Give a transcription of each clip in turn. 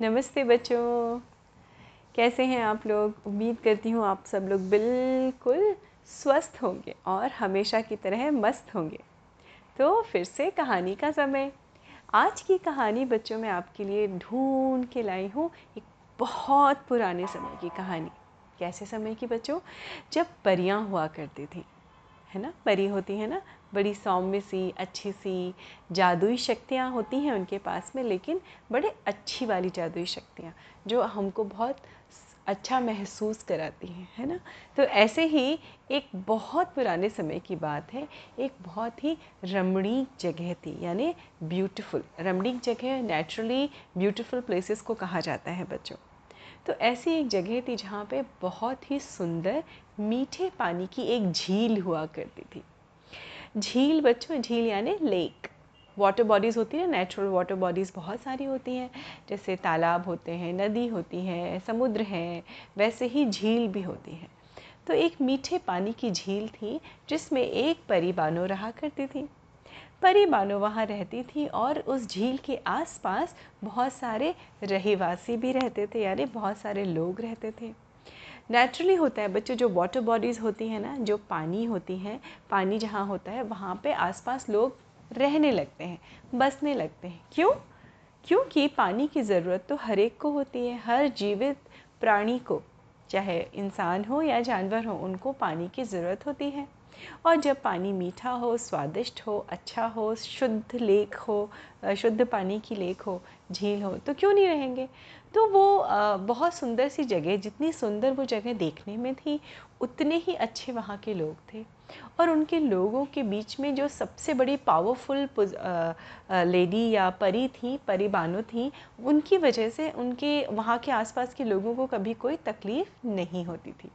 नमस्ते बच्चों। कैसे हैं आप लोग? उम्मीद करती हूँ आप सब लोग बिल्कुल स्वस्थ होंगे और हमेशा की तरह मस्त होंगे। तो फिर से कहानी का समय। आज की कहानी बच्चों में आपके लिए ढूंढ के लाई हूँ एक बहुत पुराने समय की कहानी। कैसे समय की बच्चों? जब परियाँ हुआ करती थी, है ना? परी होती है ना? बड़ी सौम्य सी, अच्छी सी जादुई शक्तियाँ होती हैं उनके पास में, लेकिन बड़े अच्छी वाली जादुई शक्तियाँ, जो हमको बहुत अच्छा महसूस कराती हैं, है ना? तो ऐसे ही एक बहुत पुराने समय की बात है, एक बहुत ही रमणीक जगह थी, यानी ब्यूटीफुल रमणीक जगह नेचुरली ब्यूटीफुल प्लेसेस को कहा जाता है बच्चों। तो ऐसी एक जगह थी जहाँ पे बहुत ही सुंदर मीठे पानी की एक झील हुआ करती थी। झील, बच्चों, झील यानी लेक वाटर बॉडीज़ होती है नेचुरल वाटर बॉडीज़ बहुत सारी होती हैं, जैसे तालाब होते हैं, नदी होती है, समुद्र है, वैसे ही झील भी होती है। तो एक मीठे पानी की झील थी, जिसमें एक परी बानो रहा करती थी। परी बानो वहाँ रहती थी और उस झील के आसपास बहुत सारे रहीवासी भी रहते थे, यानी बहुत सारे लोग रहते थे। नेचुरली होता है। बच्चों, जो वाटर बॉडीज़ होती हैं ना, जो पानी होती हैं, पानी जहाँ होता है, वहाँ पे आसपास लोग रहने लगते हैं, बसने लगते हैं। क्यों? क्योंकि पानी की ज़रूरत तो हर एक को होती है, हर जीवित प्राणी को, चाहे इंसान हो या जानवर हो, उनको पानी की ज़रूरत होती है। और जब पानी मीठा हो, स्वादिष्ट हो अच्छा हो, शुद्ध लेक हो शुद्ध पानी की लेक हो, झील हो तो क्यों नहीं रहेंगे? तो वो बहुत सुंदर सी जगह, जितनी सुंदर वो जगह देखने में थी, उतने ही अच्छे वहाँ के लोग थे। और उनके लोगों के बीच में जो सबसे बड़ी पावरफुल लेडी या परी थी परी बानो थी, उनकी वजह से उनके, वहाँ के आसपास के लोगों को कभी कोई तकलीफ़ नहीं होती थी।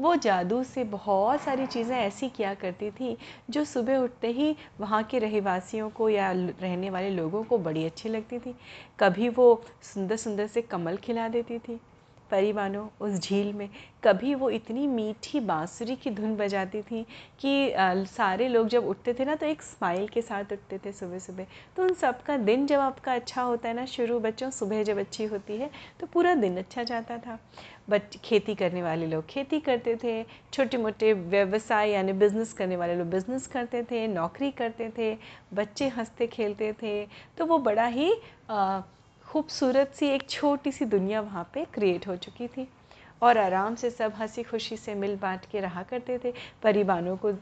वो जादू से बहुत सारी चीज़ें ऐसी किया करती थी जो सुबह उठते ही वहाँ के रहवासियों को या रहने वाले लोगों को बड़ी अच्छी लगती थी। कभी वो सुंदर सुंदर से कमल खिला देती थी। परी बानो उस झील में कभी वो इतनी मीठी बांसुरी की धुन बजाती थी कि आ, सारे लोग जब उठते थे ना तो एक स्माइल के साथ उठते थे सुबह सुबह तो उन सबका दिन जब आपका अच्छा होता है ना शुरू बच्चों सुबह जब अच्छी होती है तो पूरा दिन अच्छा जाता था। बच खेती करने वाले लोग खेती करते थे छोटे मोटे व्यवसाय यानी बिज़नेस करने वाले लोग बिज़नेस करते थे नौकरी करते थे बच्चे हँसते खेलते थे तो वो बड़ा ही खूबसूरत सी एक छोटी सी दुनिया वहाँ पे क्रिएट हो चुकी थी। और आराम से सब हँसी खुशी से मिल बांट के रहा करते थे। परिवारों को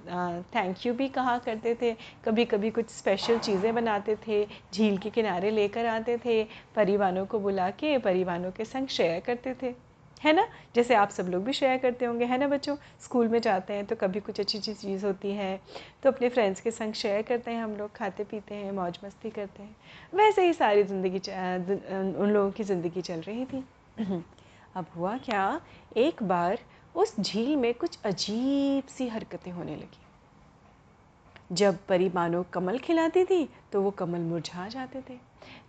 थैंक यू भी कहा करते थे। कभी कभी कुछ स्पेशल चीज़ें बनाते थे, झील के किनारे लेकर आते थे। परिवारों को बुला के, परिवारों के संग शेयर करते थे। है ना? जैसे आप सब लोग भी शेयर करते होंगे, है ना बच्चों? स्कूल में जाते हैं तो कभी कुछ अच्छी अच्छी चीज़ होती है तो अपने फ्रेंड्स के संग शेयर करते हैं हम लोग, खाते पीते हैं, मौज मस्ती करते हैं। वैसे ही सारी ज़िंदगी उन लोगों की ज़िंदगी चल रही थी। अब हुआ क्या? एक बार उस झील में कुछ अजीब सी हरकतें होने लगी। जब परी मानो कमल खिलाती थी तो वो कमल मुरझा जाते थे।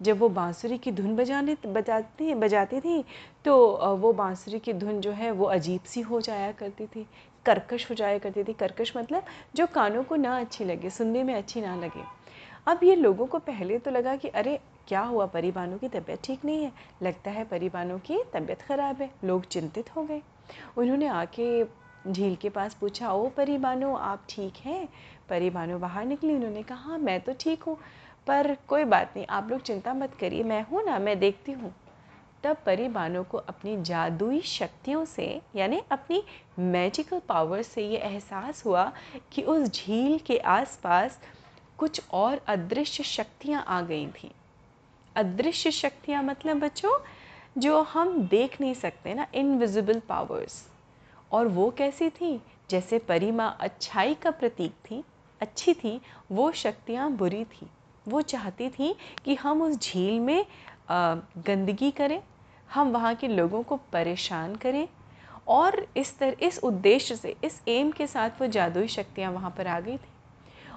जब वो बांसुरी की धुन बजाने बजाती बजाती थी तो वो बांसुरी की धुन जो है वो अजीब सी हो जाया करती थी, कर्कश हो जाया करती थी। कर्कश मतलब जो कानों को ना अच्छी लगे, सुनने में अच्छी ना लगे। अब ये लोगों को पहले तो लगा कि अरे, क्या हुआ? परिबानों की तबीयत ठीक नहीं है। लगता है परिबानों की तबीयत ख़राब है, लोग चिंतित हो गए। उन्होंने आके झील के पास पूछा, ओ परिबानो आप ठीक हैं? परिबानो बाहर निकली, उन्होंने कहा हाँ मैं तो ठीक हूँ। पर कोई बात नहीं, आप लोग चिंता मत करिए, मैं हूँ ना, मैं देखती हूँ। तब परी बानों को अपनी जादुई शक्तियों से, यानी अपनी मैजिकल पावर से ये एहसास हुआ कि उस झील के आसपास कुछ और अदृश्य शक्तियाँ आ गई थी। अदृश्य शक्तियाँ मतलब बच्चों, जो हम देख नहीं सकते ना इनविजिबल पावर्स और वो कैसी थी? जैसे परी माँ अच्छाई का प्रतीक थी, अच्छी थी, वो शक्तियाँ बुरी थी। वो चाहती थी कि हम उस झील में गंदगी करें, हम वहाँ के लोगों को परेशान करें और इस तरह इस उद्देश्य से, इस एम के साथ वो जादुई शक्तियाँ वहाँ पर आ गई थी।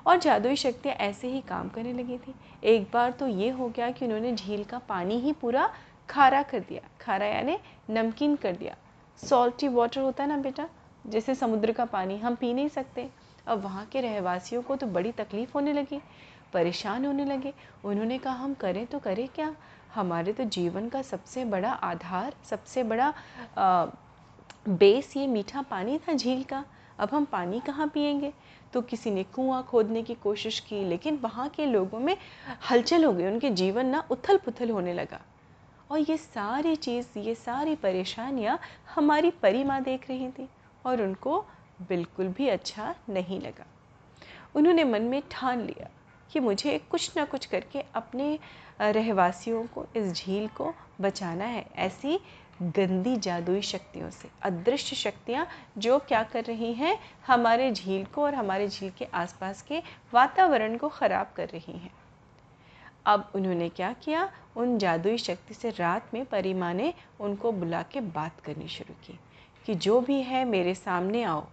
और जादुई शक्तियाँ ऐसे ही काम करने लगी थी। एक बार तो ये हो गया कि उन्होंने झील का पानी ही पूरा खारा कर दिया। खारा यानी नमकीन कर दिया। सॉल्टी वाटर होता है ना बेटा, जैसे समुद्र का पानी, हम पी नहीं सकते। अब वहाँ के रहवासियों को तो बड़ी तकलीफ़ होने लगी। परेशान होने लगे। उन्होंने कहा हम करें तो करें क्या? हमारे तो जीवन का सबसे बड़ा आधार सबसे बड़ा आ, बेस ये मीठा पानी था झील का। अब हम पानी कहाँ पिएँगे तो किसी ने कुआँ खोदने की कोशिश की लेकिन वहाँ के लोगों में हलचल हो गई। उनके जीवन ना उथल पुथल होने लगा। और ये सारी चीज़ ये सारी परेशानियाँ हमारी परी माँ देख रही थी और उनको बिल्कुल भी अच्छा नहीं लगा। उन्होंने मन में ठान लिया। कि मुझे कुछ ना कुछ करके अपने रहवासियों को, इस झील को बचाना है। ऐसी गंदी जादुई शक्तियों से, अदृश्य शक्तियाँ जो क्या कर रही हैं, हमारे झील को और हमारे झील के आसपास के वातावरण को ख़राब कर रही हैं। अब उन्होंने क्या किया? उन जादुई शक्ति से रात में परिमा ने उनको बुला के बात करनी शुरू की कि जो भी है मेरे सामने आओ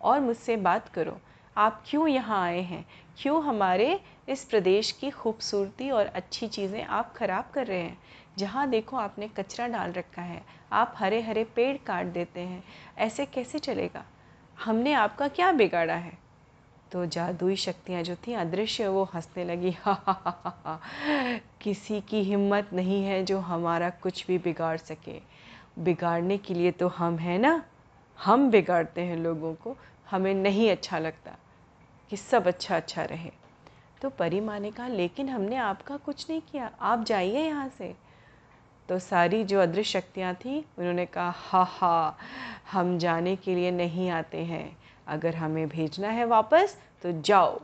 और मुझसे बात करो। आप क्यों यहाँ आए हैं? क्यों हमारे इस प्रदेश की खूबसूरती और अच्छी चीज़ें आप ख़राब कर रहे हैं? जहाँ देखो आपने कचरा डाल रखा है, आप हरे हरे पेड़ काट देते हैं, ऐसे कैसे चलेगा? हमने आपका क्या बिगाड़ा है? तो जादुई शक्तियाँ जो थी, अदृश्य, वो हंसने लगी, हा हा हा हा हा, किसी की हिम्मत नहीं है जो हमारा कुछ भी बिगाड़ सके। बिगाड़ने के लिए तो हम हैं ना? हम बिगाड़ते हैं लोगों को, हमें नहीं अच्छा लगता। कि सब अच्छा अच्छा रहे। तो परी माँ ने कहा, लेकिन हमने आपका कुछ नहीं किया। आप जाइए यहाँ से। तो सारी जो अदृश्य शक्तियाँ थीं, उन्होंने कहा, हा हा, हम जाने के लिए नहीं आते हैं। अगर हमें भेजना है वापस तो जाओ।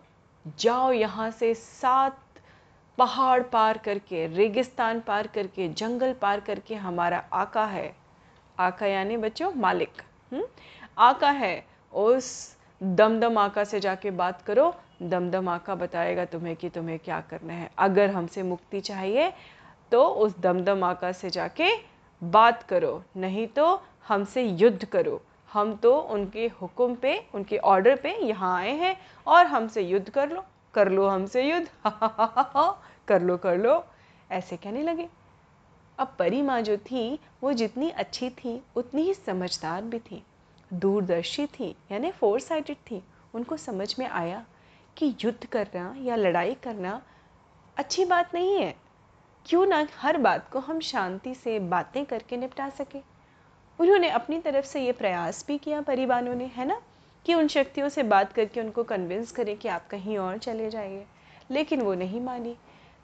जाओ यहाँ से सात पहाड़ पार करके, रेगिस्तान पार करके, जंगल पार करके हमारा आका है। आका यानी बच्चों, मालिक। हुँ? आका है उस दमदम आका से जाके बात करो दमदम आका बताएगा तुम्हें कि तुम्हें क्या करना है। अगर हमसे मुक्ति चाहिए तो उस दमदम आका से जाके बात करो, नहीं तो हमसे युद्ध करो। हम तो उनके हुक्म पे, उनके ऑर्डर पे यहाँ आए हैं और हमसे युद्ध कर लो कर लो हमसे युद्ध, कर लो कर लो। ऐसे कहने लगे। अब परी माँ जो थी, वो जितनी अच्छी थी, उतनी ही समझदार भी थी। दूरदर्शी थी, यानी फोर साइडेड थी। उनको समझ में आया कि युद्ध करना या लड़ाई करना अच्छी बात नहीं है। क्यों ना हर बात को हम शांति से बातें करके निपटा सके। उन्होंने अपनी तरफ़ से ये प्रयास भी किया परिवारों ने, है ना? कि उन शक्तियों से बात करके उनको कन्विंस करें कि आप कहीं और चले जाइए। लेकिन वो नहीं मानी।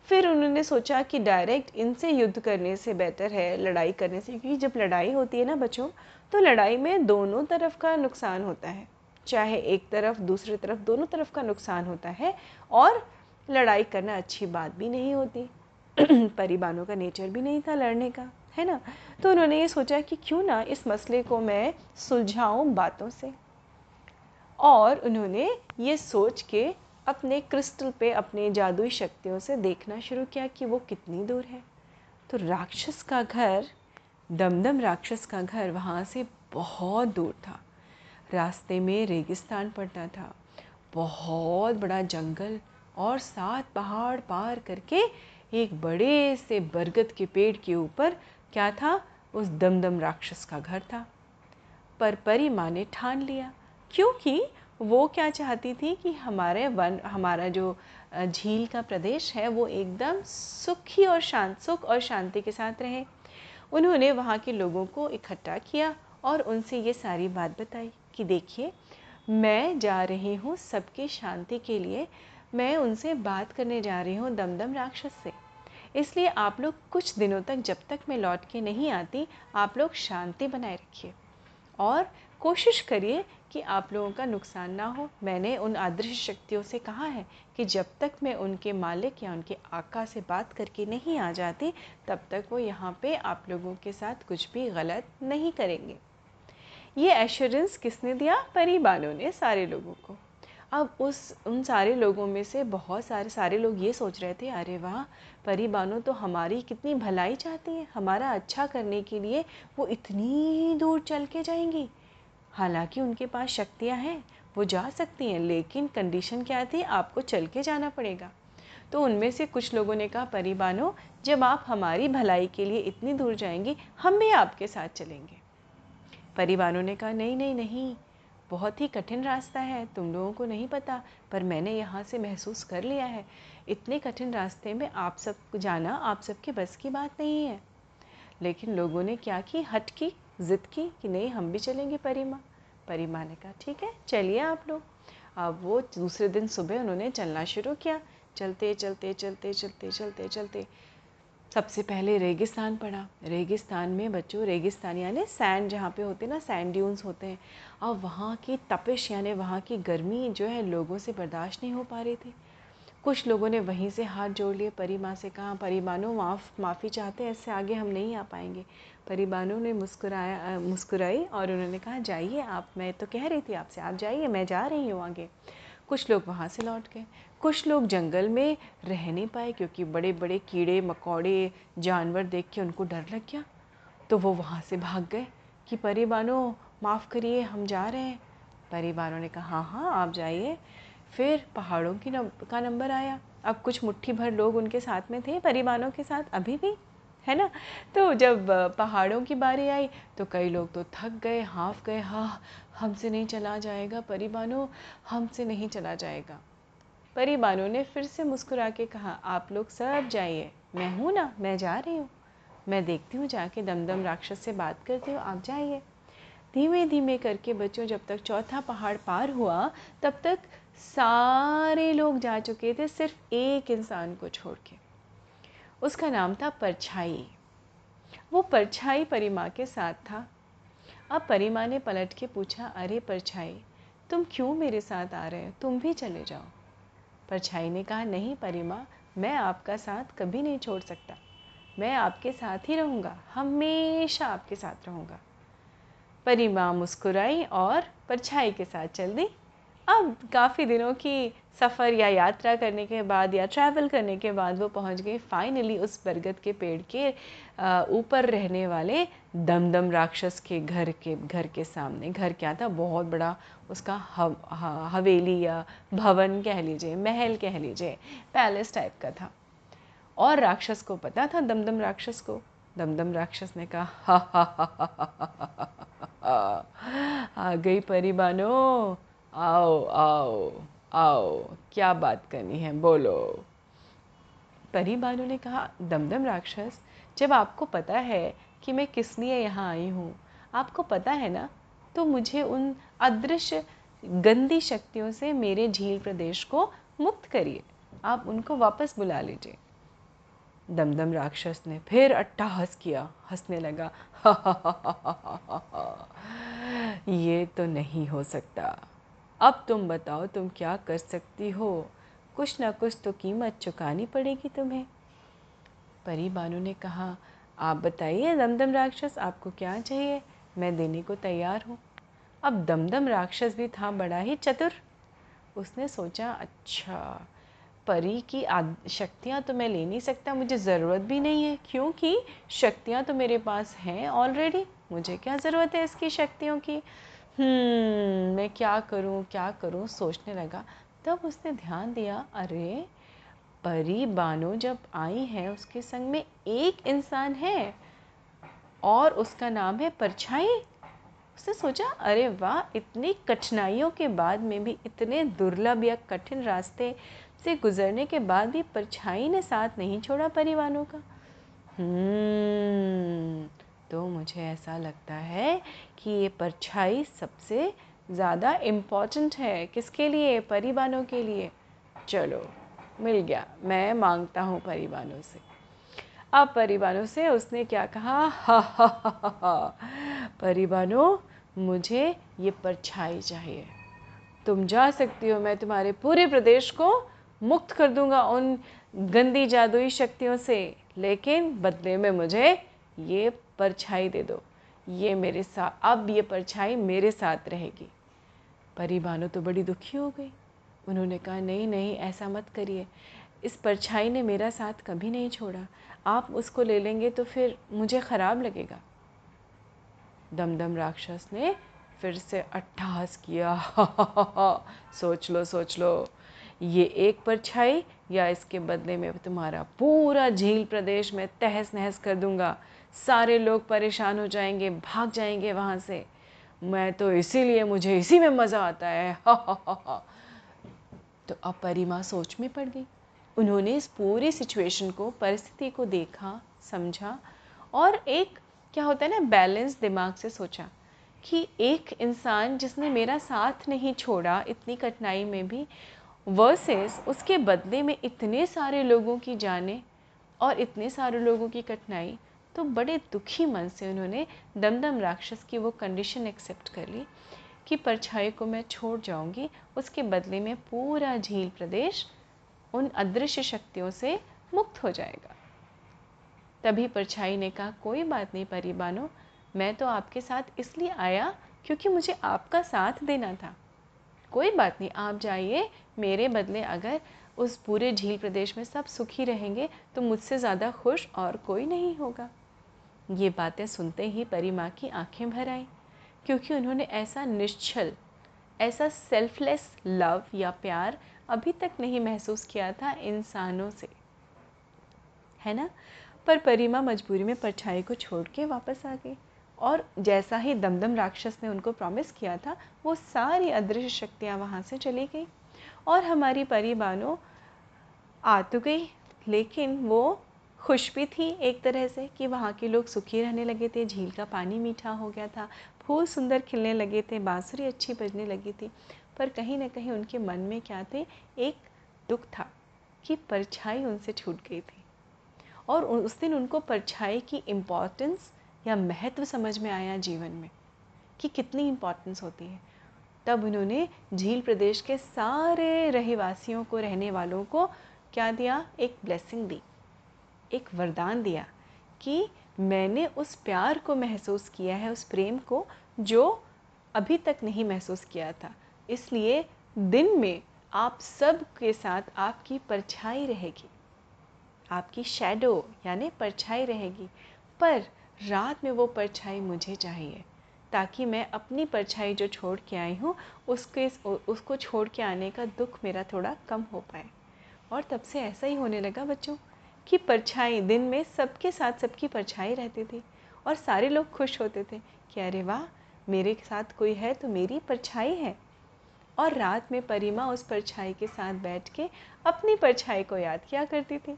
फिर उन्होंने सोचा कि डायरेक्ट इनसे युद्ध करने से बेटर है, लड़ाई करने से, क्योंकि जब लड़ाई होती है ना बच्चों तो लड़ाई में दोनों तरफ़ का नुकसान होता है। चाहे एक तरफ़, दूसरी तरफ़, दोनों तरफ़ का नुकसान होता है, और लड़ाई करना अच्छी बात भी नहीं होती। परिबानों का नेचर भी नहीं था लड़ने का, है ना? तो उन्होंने ये सोचा कि क्यों ना इस मसले को मैं सुलझाऊं बातों से। और उन्होंने ये सोच के अपने क्रिस्टल पे अपने जादुई शक्तियों से देखना शुरू किया कि वो कितनी दूर है। तो राक्षस का घर, दमदम राक्षस का घर वहाँ से बहुत दूर था। रास्ते में रेगिस्तान पड़ता था। बहुत बड़ा जंगल और सात पहाड़ पार करके एक बड़े से बरगद के पेड़ के ऊपर क्या था? उस दमदम राक्षस का घर था। पर परी माँ ने ठान लिया। क्योंकि वो क्या चाहती थी कि हमारे वन, हमारा जो झील का प्रदेश है, वो एकदम सुखी और शांत, सुख और शांति के साथ रहे। उन्होंने वहाँ के लोगों को इकट्ठा किया और उनसे ये सारी बात बताई कि देखिए, मैं जा रही हूँ सबकी शांति के लिए। मैं उनसे बात करने जा रही हूँ दमदम राक्षस से। इसलिए आप लोग कुछ दिनों तक, जब तक मैं लौट के नहीं आती, आप लोग शांति बनाए रखिए। और कोशिश करिए कि आप लोगों का नुकसान ना हो। मैंने उन अदृश्य शक्तियों से कहा है कि जब तक मैं उनके मालिक या उनके आका से बात करके नहीं आ जाती, तब तक वो यहाँ पे आप लोगों के साथ कुछ भी गलत नहीं करेंगे। ये एश्योरेंस किसने दिया? परिबानों ने, सारे लोगों को। अब उस, उन सारे लोगों में से बहुत सारे सारे लोग ये सोच रहे थे, अरे वाह परी बानो तो हमारी कितनी भलाई चाहती है। हमारा अच्छा करने के लिए वो इतनी दूर चल के जाएँगी। हालाँकि उनके पास शक्तियाँ हैं, वो जा सकती हैं, लेकिन कंडीशन क्या थी? आपको चल के जाना पड़ेगा। तो उनमें से कुछ लोगों ने कहा परी बानो जब आप हमारी भलाई के लिए इतनी दूर जाएँगी, हम भी आपके साथ चलेंगे। परिवारों ने कहा, नहीं नहीं नहीं, बहुत ही कठिन रास्ता है, तुम लोगों को नहीं पता, पर मैंने यहाँ से महसूस कर लिया है। इतने कठिन रास्ते में आप सब, जाना आप सबके बस की बात नहीं है। लेकिन लोगों ने क्या की? हट की ज़िद की कि नहीं, हम भी चलेंगे परिमा। परिमा ने कहा, ठीक है, चलिए आप लोग। अब वो दूसरे दिन सुबह उन्होंने चलना शुरू किया। चलते चलते चलते चलते चलते चलते सबसे पहले रेगिस्तान पड़ा। रेगिस्तान में बच्चों, रेगिस्तान यानी सैंड जहाँ पे होते हैं ना, सैंड ड्यून्स होते हैं। और वहाँ की तपिश यानी वहाँ की गर्मी जो है, लोगों से बर्दाश्त नहीं हो पा रही थी। कुछ लोगों ने वहीं से हाथ जोड़ लिए, परी माँ से कहा, परी बानो माफ़, माफ़ी चाहते हैं, इससे आगे हम नहीं आ पाएँगे। परी बानो ने मुस्कुराया मुस्कुराई और उन्होंने कहा, जाइए आप, मैं तो कह रही थी आपसे, आप जाइए, मैं जा रही हूँ आगे। कुछ लोग वहाँ से लौट गए। कुछ लोग जंगल में रह नहीं पाए क्योंकि बड़े बड़े कीड़े, मकोड़े, जानवर देख के उनको डर लग गया। तो वो वहाँ से भाग गए कि, परी बानो माफ़ करिए, हम जा रहे हैं। परी बानो ने कहा हाँ हाँ आप जाइए। फिर पहाड़ों की नम, का नंबर आया। अब कुछ मुट्ठी भर लोग उनके साथ में थे परिवारों के साथ अभी भी है ना? तो जब पहाड़ों की बारी आई तो कई लोग तो थक गए हाफ़ गए हाँ हमसे नहीं चला जाएगा परिबानो हमसे नहीं चला जाएगा। परिबानो ने फिर से मुस्कुरा के कहा आप लोग सब जाइए। मैं हूँ ना मैं जा रही हूँ। मैं देखती हूँ जाके दमदम राक्षस से बात करती हूँ आप जाइए। धीमे धीमे करके बच्चों जब तक चौथा पहाड़ पार हुआ तब तक सारे लोग जा चुके थे, सिर्फ़ एक इंसान को छोड़ के। उसका नाम था परछाई। वो परछाई परिमा के साथ था। अब परिमा ने पलट के पूछा, अरे परछाई, तुम क्यों मेरे साथ आ रहे हो? तुम भी चले जाओ। परछाई ने कहा, नहीं परिमा मैं आपका साथ कभी नहीं छोड़ सकता। मैं आपके साथ ही रहूँगा, हमेशा आपके साथ रहूँगा। परिमा मुस्कुराई और परछाई के साथ चल दी। अब काफ़ी दिनों की सफ़र या यात्रा करने के बाद या ट्रैवल करने के बाद वो पहुँच गए फाइनली उस बरगद के पेड़ के ऊपर रहने वाले दमदम राक्षस के घर के घर के सामने घर क्या था बहुत बड़ा उसका हव, हवेली या भवन कह लीजिए महल कह लीजिए पैलेस टाइप का था और राक्षस को पता था दमदम राक्षस को दमदम राक्षस ने कहा हा हा हा हा हा हा हा हा आ गई बानो आओ आओ आओ क्या बात करनी है बोलो परी बानु ने कहा दमदम राक्षस जब आपको पता है कि मैं किस लिए यहाँ आई हूँ आपको पता है ना तो मुझे उन अदृश्य गंदी शक्तियों से मेरे झील प्रदेश को मुक्त करिए आप उनको वापस बुला लीजिए दमदम राक्षस ने फिर अट्टाहस किया हंसने लगा हा हा हा हा हा हा ये तो नहीं हो सकता अब तुम बताओ तुम क्या कर सकती हो? कुछ ना कुछ तो कीमत चुकानी पड़ेगी तुम्हें। परी बानु ने कहा, आप बताइए, दमदम राक्षस आपको क्या चाहिए? मैं देने को तैयार हूँ। अब दमदम राक्षस भी था बड़ा ही चतुर। उसने सोचा अच्छा परी की शक्तियाँ तो मैं ले नहीं सकता, मुझे ज़रूरत भी नहीं है। क्योंकि शक्तियाँ तो मेरे पास हैं ऑलरेडी मुझे क्या ज़रूरत है इसकी शक्तियों की? मैं क्या करूँ क्या करूँ, सोचने लगा। तब उसने ध्यान दिया, अरे, परी बानो जब आई है, उसके संग में एक इंसान है और उसका नाम है परछाई। उसने सोचा, अरे वाह, इतनी कठिनाइयों के बाद में भी, इतने दुर्लभ या कठिन रास्ते से गुजरने के बाद भी परछाई ने साथ नहीं छोड़ा परिवारों का। हम्म तो मुझे ऐसा लगता है कि ये परछाई सबसे ज़्यादा इंपॉर्टेंट है। किसके लिए? परिवानों के लिए। चलो, मिल गया। मैं माँगता हूँ परिवानों से। अब परिवानों से उसने क्या कहा? हा हा हा हा परिवानों मुझे ये परछाई चाहिए। तुम जा सकती हो, मैं तुम्हारे पूरे प्रदेश को मुक्त कर दूँगा उन गंदी जादुई शक्तियों से। लेकिन बदले में मुझे ये परछाई दे दो ये मेरे साथ अब ये परछाई मेरे साथ रहेगी। परी बानो तो बड़ी दुखी हो गई। उन्होंने कहा नहीं नहीं ऐसा मत करिए। इस परछाई ने मेरा साथ कभी नहीं छोड़ा। आप उसको ले लेंगे तो फिर मुझे ख़राब लगेगा। दमदम राक्षस ने फिर से अट्ठास किया। हा, हा, हा, सोच लो सोच लो। ये एक परछाई या इसके बदले में तुम्हारा पूरा झील प्रदेश में तहस नहस कर दूँगा। सारे लोग परेशान हो जाएँगे, भाग जाएँगे वहाँ से। मैं तो इसीलिए, मुझे इसी में मज़ा आता है। हा हा हा हा तो अब परिमा सोच में पड़ गई। उन्होंने इस पूरी सिचुएशन को, परिस्थिति को देखा, समझा और एक, क्या होता है ना बैलेंस दिमाग से सोचा कि एक इंसान जिसने मेरा साथ नहीं छोड़ा इतनी कठिनाई में भी वर्सेस उसके बदले में इतने सारे लोगों की जाने और इतने सारे लोगों की कठिनाई तो बड़े दुखी मन से उन्होंने दमदम राक्षस की वो कंडीशन एक्सेप्ट कर ली कि परछाई को मैं छोड़ जाऊँगी, उसके बदले में पूरा झील प्रदेश उन अदृश्य शक्तियों से मुक्त हो जाएगा। तभी परछाई ने कहा, कोई बात नहीं परिबानो मैं तो आपके साथ इसलिए आया क्योंकि मुझे आपका साथ देना था। कोई बात नहीं, आप जाइए, मेरे बदले अगर उस पूरे झील प्रदेश में सब सुखी रहेंगे तो मुझसे ज़्यादा खुश और कोई नहीं होगा। ये बातें सुनते ही परी माँ की आँखें भर आई, क्योंकि उन्होंने ऐसा निश्चल, ऐसा सेल्फलेस लव या प्यार अभी तक नहीं महसूस किया था इंसानों से। है ना? पर परिमा मजबूरी में परछाई को छोड़ के वापस आ गई और जैसा ही दमदम राक्षस ने उनको प्रॉमिस किया था, वो सारी अदृश्य शक्तियाँ वहाँ से चली गई और हमारी परी बानो आ तो गई, लेकिन वो खुश भी थी एक तरह से कि वहाँ के लोग सुखी रहने लगे थे, झील का पानी मीठा हो गया था, फूल सुंदर खिलने लगे थे, बांसुरी अच्छी बजने लगी थी। पर कहीं ना कहीं उनके मन में क्या थे, एक दुख था कि परछाई उनसे छूट गई थी। और उस दिन उनको परछाई की इम्पोर्टेंस या महत्व समझ में आया जीवन में कि कितनी इम्पोर्टेंस होती है। तब उन्होंने झील प्रदेश के सारे रहवासियों को, रहने वालों को क्या दिया? एक ब्लेसिंग दी। एक वरदान दिया कि मैंने उस प्यार को महसूस किया है, उस प्रेम को जो अभी तक नहीं महसूस किया था। इसलिए दिन में आप सब के साथ आपकी परछाई रहेगी। आपकी शैडो यानी परछाई रहेगी। पर रात में वो परछाई मुझे चाहिए, ताकि मैं अपनी परछाई जो छोड़ के आई हूँ, उसके, उसको छोड़ के आने का दुख मेरा थोड़ा कम हो पाए। और तब से ऐसा ही होने लगा बच्चों। कि परछाई, दिन में सबके साथ सबकी परछाई रहती थी और सारे लोग खुश होते थे कि अरे वाह, मेरे साथ कोई है तो मेरी परछाई है। और रात में परिमा उस परछाई के साथ बैठ के अपनी परछाई को याद किया करती थी।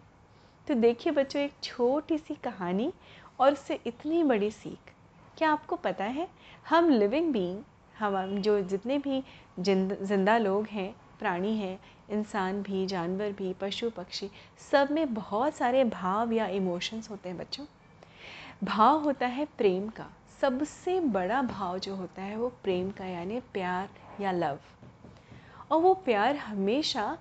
तो देखिए बच्चों, एक छोटी सी कहानी और उससे इतनी बड़ी सीख। क्या आपको पता है, हम लिविंग बीइंग हम, जो जितने भी ज़िंदा लोग हैं, प्राणी हैं इंसान भी, जानवर भी, पशु, पक्षी, सब में बहुत सारे भाव या इमोशंस होते हैं बच्चों। भाव होता है प्रेम का। सबसे बड़ा भाव जो होता है वो प्रेम का, यानी प्यार या लव और वो प्यार हमेशा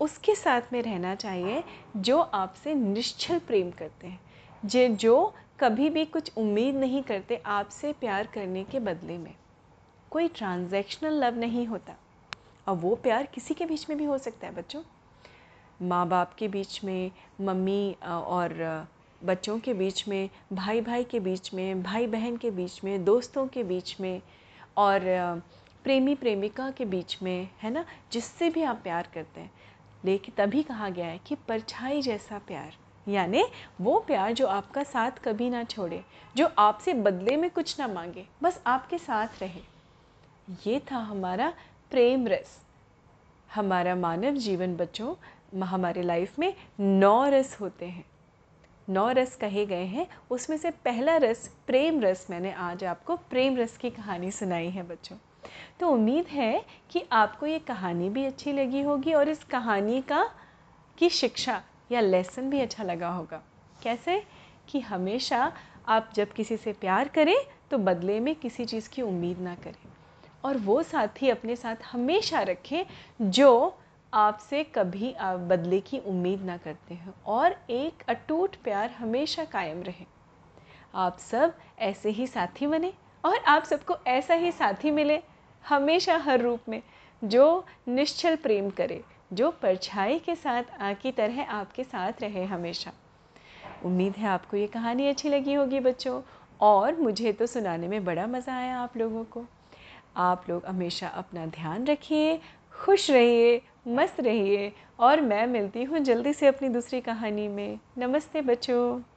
उसके साथ में रहना चाहिए जो आपसे निश्चल प्रेम करते हैं। जे, जो कभी भी कुछ उम्मीद नहीं करते आपसे प्यार करने के बदले में। कोई ट्रांजैक्शनल लव नहीं होता। और वो प्यार किसी के बीच में भी हो सकता है, बच्चों। माँ बाप के बीच में, मम्मी और बच्चों के बीच में भाई भाई के बीच में भाई बहन के बीच में, दोस्तों के बीच में, और प्रेमी प्रेमिका के बीच में, है ना? जिससे भी आप प्यार करते हैं। लेकिन तभी कहा गया है कि परछाई जैसा प्यार, यानी वो प्यार जो आपका साथ कभी ना छोड़े, जो आपसे बदले में कुछ ना मांगे, बस आपके साथ रहे। ये था हमारा प्रेम रस। हमारा मानव जीवन बच्चों, हमारे लाइफ में नौ रस होते हैं। नौ रस कहे गए हैं, उसमें से पहला रस प्रेम रस, मैंने आज आपको प्रेम रस की कहानी सुनाई है बच्चों। तो उम्मीद है कि आपको ये कहानी भी अच्छी लगी होगी और इस कहानी का, की शिक्षा या लेसन भी अच्छा लगा होगा। कैसे? कि हमेशा आप जब किसी से प्यार करें तो बदले में किसी चीज़ की उम्मीद ना करें। और वो साथी अपने साथ हमेशा रखें जो आपसे कभी, आप बदले की उम्मीद ना करते हैं। और एक अटूट प्यार हमेशा कायम रहे। आप सब ऐसे ही साथी बने और आप सबको ऐसा ही साथी मिले हमेशा हर रूप में, जो निश्चल प्रेम करे, जो परछाई के साथ आ की तरह आपके साथ रहे हमेशा। उम्मीद है आपको ये कहानी अच्छी लगी होगी बच्चों, और मुझे तो सुनाने में बड़ा मज़ा आया आप लोगों को। आप लोग हमेशा अपना ध्यान रखिए, खुश रहिए, मस्त रहिए और मैं मिलती हूँ जल्दी से अपनी दूसरी कहानी में। नमस्ते बच्चों।